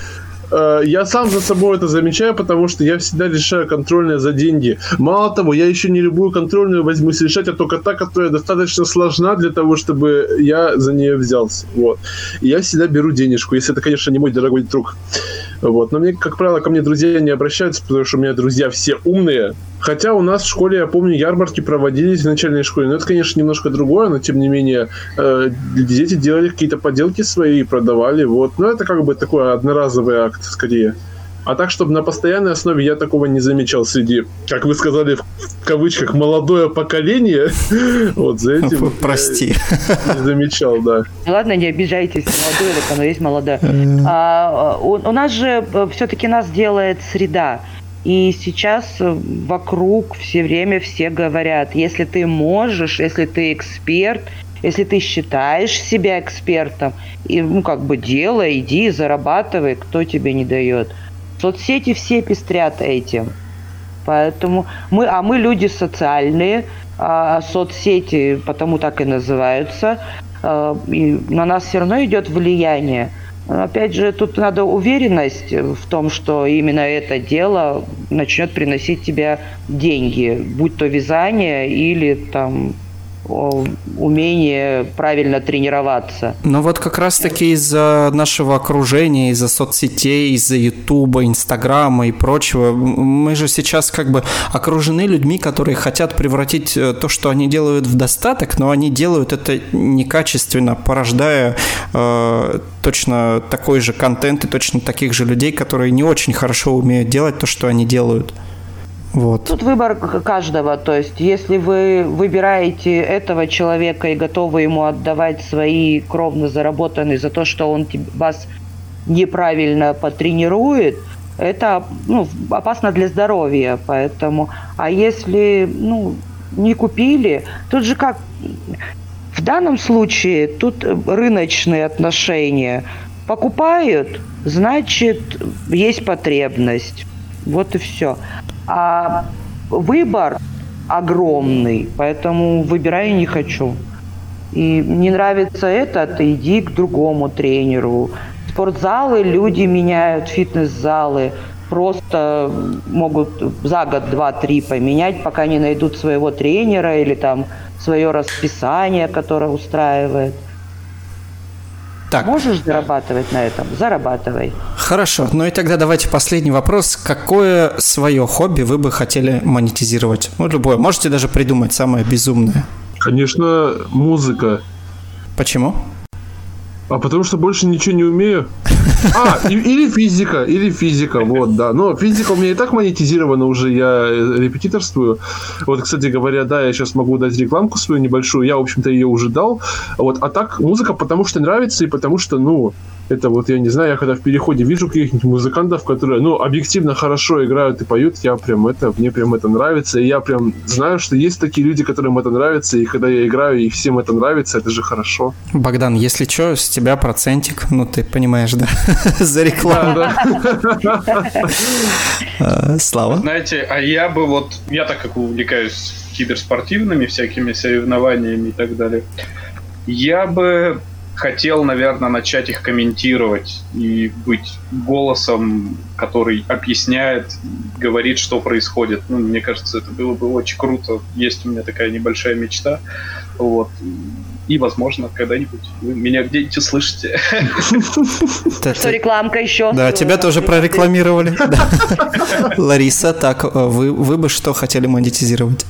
Э, я сам за собой это замечаю, потому что я всегда решаю контрольные за деньги. Мало того, я еще не любую контрольную возьмусь решать, а только та, которая достаточно сложна для того, чтобы я за нее взялся. Вот. И я всегда беру денежку, если это, конечно, не мой дорогой друг. Вот. Но мне, как правило, ко мне друзья не обращаются, потому что у меня друзья все умные. Хотя у нас в школе, я помню, ярмарки проводились в начальной школе. Но это, конечно, немножко другое, но тем не менее э, дети делали какие-то поделки свои и продавали. Вот. Но это как бы такой одноразовый акт скорее. А так, чтобы на постоянной основе я такого не замечал среди, как вы сказали, в кавычках, молодое поколение. Вот за этим Прости. не замечал, да. Ладно, не обижайтесь, молодое, так оно есть молодое. А, у, у нас же э, все-таки нас делает среда. И сейчас э, вокруг все время все говорят, если ты можешь, если ты эксперт, если ты считаешь себя экспертом, и, ну, как бы делай, иди, зарабатывай, кто тебе не дает. Соцсети все пестрят этим. Поэтому мы, а мы люди социальные, а соцсети потому так и называются, а, и на нас все равно идет влияние. Опять же, тут надо уверенность в том, что именно это дело начнет приносить тебе деньги, будь то вязание или там умение правильно тренироваться. Но вот как раз-таки из-за нашего окружения, из-за соцсетей, из-за Ютуба, Инстаграма и прочего, мы же сейчас как бы окружены людьми, которые хотят превратить э, то, что они делают в достаток, но они делают это некачественно, порождая э, точно такой же контент и точно таких же людей, которые не очень хорошо умеют делать то, что они делают. Вот. Тут выбор каждого. То есть, если вы выбираете этого человека и готовы ему отдавать свои кровно заработанные за то, что он вас неправильно потренирует, это ну, опасно для здоровья. Поэтому, а если ну, не купили, тут же как в данном случае тут рыночные отношения. Покупают, значит, есть потребность. Вот и все. А выбор огромный, поэтому выбираю не хочу. И не нравится этот, иди к другому тренеру. Спортзалы люди меняют, фитнес-залы просто могут за год, два, три поменять, пока не найдут своего тренера или там свое расписание, которое устраивает. Так, Можешь зарабатывать на этом? Зарабатывай. хорошо. Ну и тогда давайте последний вопрос. Какое свое хобби вы бы хотели монетизировать? Ну, любое. Можете даже придумать самое безумное. Конечно, музыка. Почему? А потому что больше ничего не умею. А, или физика, или физика, вот, да. Но физика у меня и так монетизирована уже, я э, репетиторствую. Вот, кстати говоря, да, я сейчас могу дать рекламку свою небольшую, я, в общем-то, ее уже дал. Вот, а так музыка потому что нравится и потому что, ну, это вот, я не знаю, я когда в переходе вижу каких-нибудь музыкантов, которые, ну, объективно хорошо играют и поют, я прям это, мне прям это нравится, и я прям знаю, что есть такие люди, которым это нравится, и когда я играю, и всем это нравится, это же хорошо. Богдан, если что, с тебя процентик, ну ты понимаешь, да? За рекламу. Э, Слава. Знаете, а я бы вот, я так как увлекаюсь киберспортивными всякими соревнованиями и так далее, я бы хотел, наверное, начать их комментировать и быть голосом, который объясняет, говорит, что происходит. Ну, мне кажется, это было бы очень круто. Есть у меня такая небольшая мечта. Вот. И, возможно, когда-нибудь вы меня где-нибудь услышите. Что, рекламка еще? Да, тебя тоже прорекламировали. Да. Лариса, так, э, вы, вы бы что хотели монетизировать?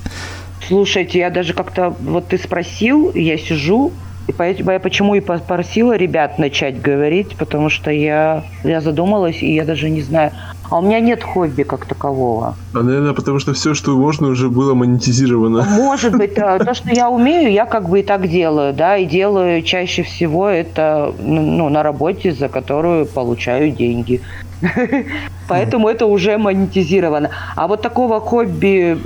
Слушайте, я даже как-то, вот ты спросил, я сижу, и поэтому я почему и попросила ребят начать говорить, потому что я, я задумалась, и я даже не знаю. А у меня нет хобби как такового. А, наверное, потому что все, что можно, уже было монетизировано. Может быть, то, что я умею, я как бы и так делаю, да, и делаю чаще всего это ну, на работе, за которую получаю деньги. Поэтому это уже монетизировано. А вот такого хобби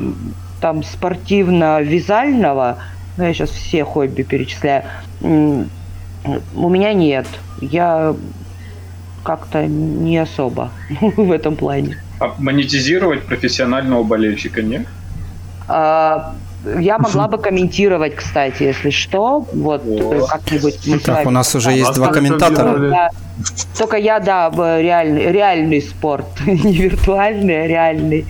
там спортивно-вязального, ну я сейчас все хобби перечисляю, у меня нет. Я как-то не особо в этом плане. А монетизировать профессионального болельщика нет? А, Я могла бы комментировать, кстати, если что. Вот э, как-нибудь мы Так, у нас уже есть А два как комментатора. Да. Только я, да, реальный, реальный спорт. Не виртуальный, а реальный.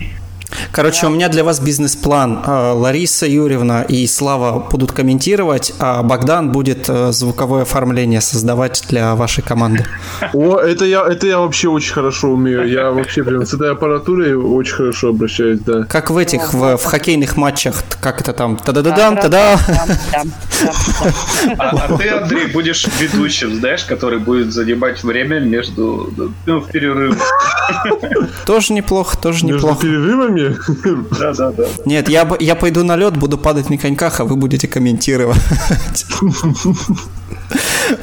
Короче, у меня для вас бизнес-план. Э, Лариса Юрьевна и Слава будут комментировать, а Богдан будет э, звуковое оформление создавать для вашей команды. О, это я, это я вообще очень хорошо умею. Я вообще прям с этой аппаратурой очень хорошо обращаюсь, да. Как в этих, в, в хоккейных матчах, как это там, та-да-да-дам, та-да. А, а ты, Андрей, будешь ведущим, знаешь, который будет занимать время между, ну, в. Тоже неплохо, тоже Между неплохо. перерывами. Да, да, да. Нет, я, я пойду на лед, буду падать на коньках, а вы будете комментировать.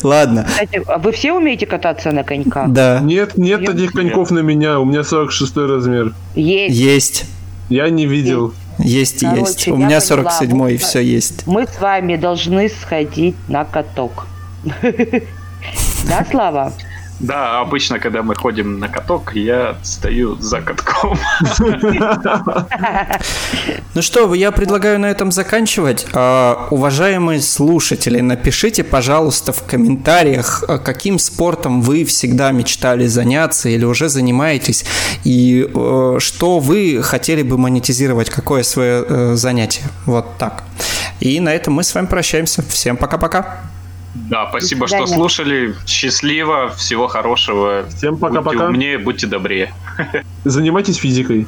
Ладно, Кстати, а вы все умеете кататься на коньках? да, Нет, нет таких коньков на меня. У меня 46 размер. Есть. есть, Я не видел. есть, Короче, есть. У меня поняла. 47 и Мы- все есть. Мы с вами должны сходить на каток. Да, Слава? Да, обычно, когда мы ходим на каток, я стою за катком. Ну что, я предлагаю на этом заканчивать. А, уважаемые слушатели, напишите, пожалуйста, в комментариях, а, каким спортом вы всегда мечтали заняться или уже занимаетесь, и э, что вы хотели бы монетизировать, какое свое э, занятие. Вот так. И на этом мы с вами прощаемся. Всем пока-пока. Да, спасибо, что слушали. Счастливо, всего хорошего. Всем пока-пока. Будьте умнее, будьте добрее. Занимайтесь физикой.